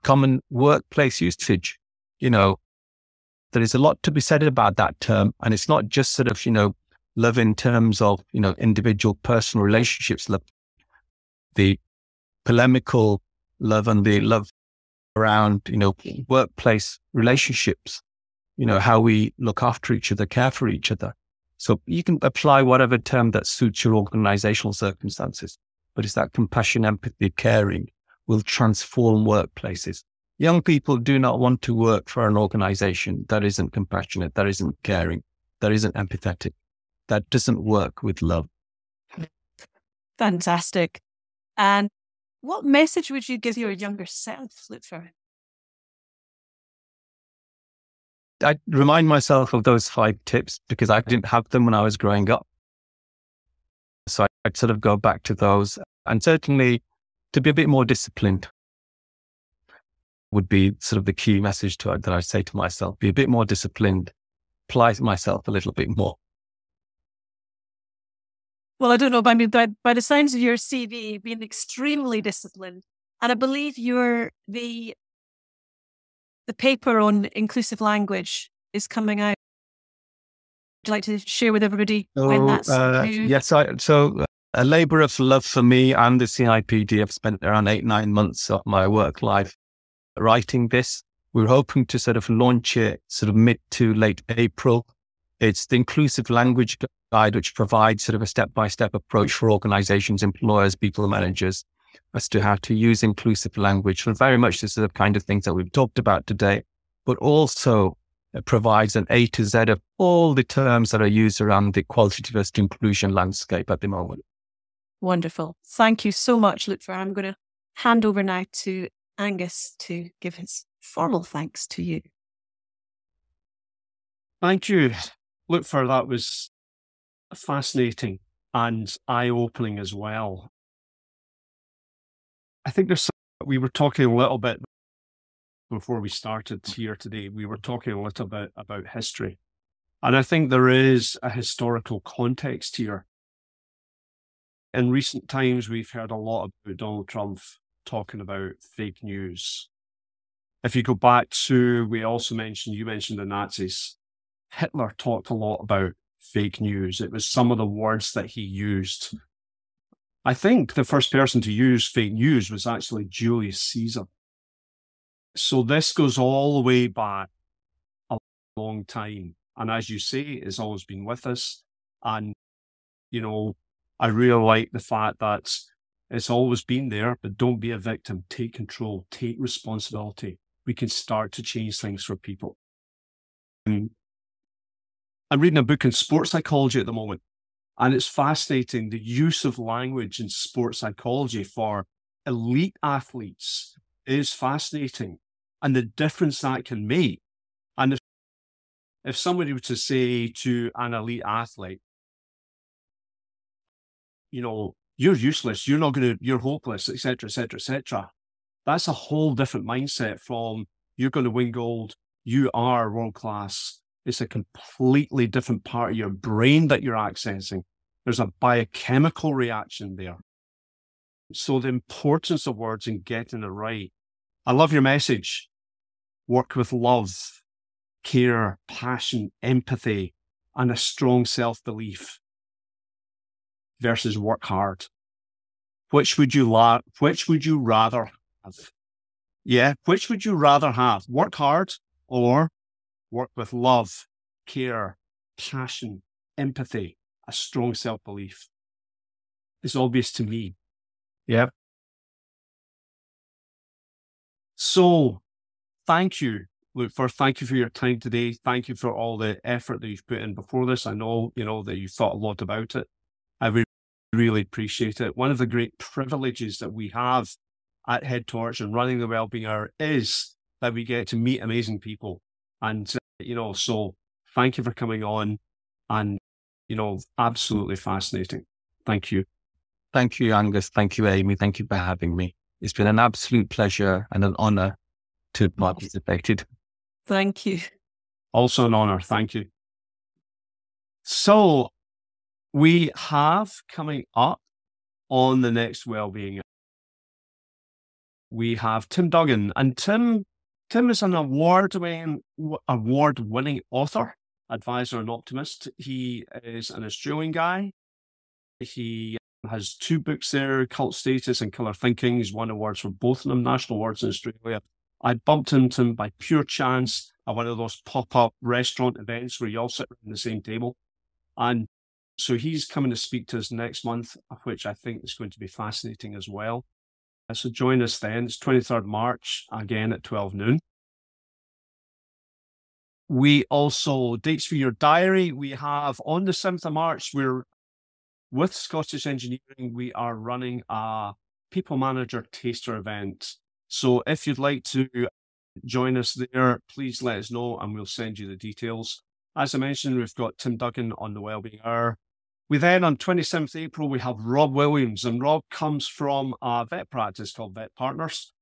common workplace usage. You know, there is a lot to be said about that term. And it's not just sort of, you know, love in terms of, you know, individual personal relationships, love, the polemical love and the love around, you know, workplace relationships, you know, how we look after each other, care for each other. So you can apply whatever term that suits your organizational circumstances, but it's that compassion, empathy, caring will transform workplaces. Young people do not want to work for an organization that isn't compassionate, that isn't caring, that isn't empathetic, that doesn't work with love. Fantastic. And what message would you give your younger self, Lutfur? I remind myself of those five tips because I didn't have them when I was growing up. So I'd sort of go back to those and certainly to be a bit more disciplined would be sort of the key message to that I'd say to myself, be a bit more disciplined, apply myself a little bit more. Well, I don't know, but I mean, by, by the signs of your CV, you've been extremely disciplined. And I believe you're the the paper on inclusive language is coming out. Would you like to share with everybody when that's uh, Yes, I, so a labour of love for me and the CIPD. I've spent around eight, nine months of my work life writing this. We're hoping to sort of launch it sort of mid to late April. It's the inclusive language guide, which provides sort of a step by step approach for organizations, employers, people, managers as to how to use inclusive language. And very much this is the kind of things that we've talked about today, but also it provides an A to Z of all the terms that are used around the quality diversity inclusion landscape at the moment. Wonderful. Thank you so much, Lutfur. I'm going to hand over now to Angus to give his formal thanks to you. Thank you. Lutfur, that was fascinating and eye opening as well. I think there's, we were talking a little bit before we started here today, we were talking a little bit about history. And I think there is a historical context here. In recent times, we've heard a lot about Donald Trump talking about fake news. If you go back to, we also mentioned, you mentioned the Nazis. Hitler talked a lot about fake news. It was some of the words that he used. I think the first person to use fake news was actually Julius Caesar. So this goes all the way back a long time. And as you say, it's always been with us. And, you know, I really like the fact that it's always been there, but don't be a victim. Take control, take responsibility. We can start to change things for people. I'm reading a book in sports psychology at the moment, and it's fascinating the use of language in sports psychology for elite athletes is fascinating and the difference that can make. And if, if somebody were to say to an elite athlete, you know, you're useless, you're not going to, you're hopeless, etc., etc., etc., that's a whole different mindset from you're going to win gold, you are world class, it's a completely different part of your brain that you're accessing. There's a biochemical reaction there. So the importance of words and getting it right. I love your message. Work with love, care, passion, empathy, and a strong self belief versus work hard. Which would you la- which would you rather have? Yeah, which would you rather have? Work hard or work with love, care, passion, empathy, a strong self belief? It's obvious to me. Yeah. So thank you, Lutfur, thank you for your time today. Thank you for all the effort that you've put in before this. I know, you know, that you thought a lot about it. I really appreciate it. One of the great privileges that we have at Head Torch and running the Wellbeing Hour is that we get to meet amazing people. And, you know, so thank you for coming on and, you know, absolutely fascinating. Thank you. Thank you, Angus. Thank you, Amy. Thank you for having me. It's been an absolute pleasure and an honor to have participated. Thank you. Also an honor. Thank you. So we have coming up on the next well-being. We have Tim Duggan, and Tim Tim is an award-winning award-winning author, advisor, and optimist. He is an Australian guy. He has two books there, Cult Status and Killer Thinking. He's won awards for both of them, national awards in Australia. I bumped into him by pure chance at one of those pop-up restaurant events where you all sit around the same table. And so he's coming to speak to us next month, which I think is going to be fascinating as well. Uh, so join us then. It's 23rd March, again at 12 noon. We also, dates for your diary, we have on the 7th of March, we're with Scottish Engineering, we are running a people manager taster event. So if you'd like to join us there, please let us know and we'll send you the details. As I mentioned, we've got Tim Duggan on the Wellbeing Hour. We then, on 27th April, we have Rob Williams, and Rob comes from a vet practice called Vet Partners.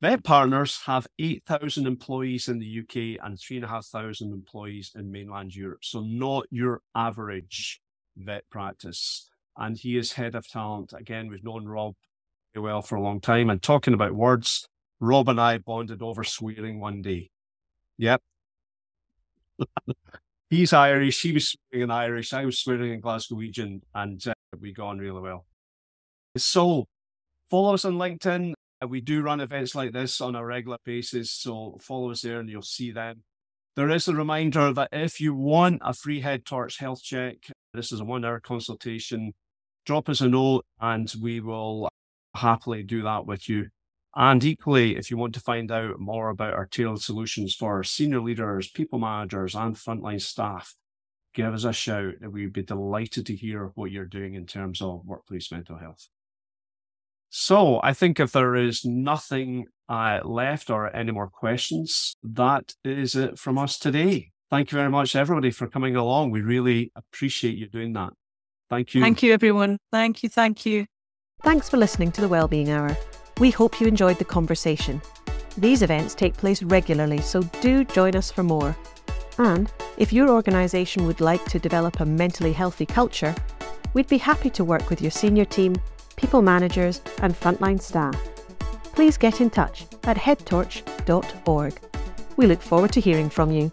Vet Partners have 8,000 employees in the UK and 3,500 employees in mainland Europe. So, not your average vet practice and he is head of talent. Again, we've known Rob well for a long time. And talking about words, Rob and I bonded over swearing one day. Yep. He's Irish. He was swearing in Irish. I was swearing in Glasgowian, and uh, we got on really well. So, follow us on LinkedIn. Uh, we do run events like this on a regular basis. So, follow us there and you'll see them. There is a reminder that if you want a free head torch health check, this is a one hour consultation drop us a note and we will happily do that with you. And equally, if you want to find out more about our tailored solutions for senior leaders, people managers, and frontline staff, give us a shout. And we'd be delighted to hear what you're doing in terms of workplace mental health. So, I think if there is nothing uh, left or any more questions, that is it from us today. Thank you very much, everybody, for coming along. We really appreciate you doing that. Thank you. Thank you, everyone. Thank you. Thank you. Thanks for listening to the Wellbeing Hour. We hope you enjoyed the conversation. These events take place regularly, so do join us for more. And if your organisation would like to develop a mentally healthy culture, we'd be happy to work with your senior team, people managers, and frontline staff. Please get in touch at headtorch.org. We look forward to hearing from you.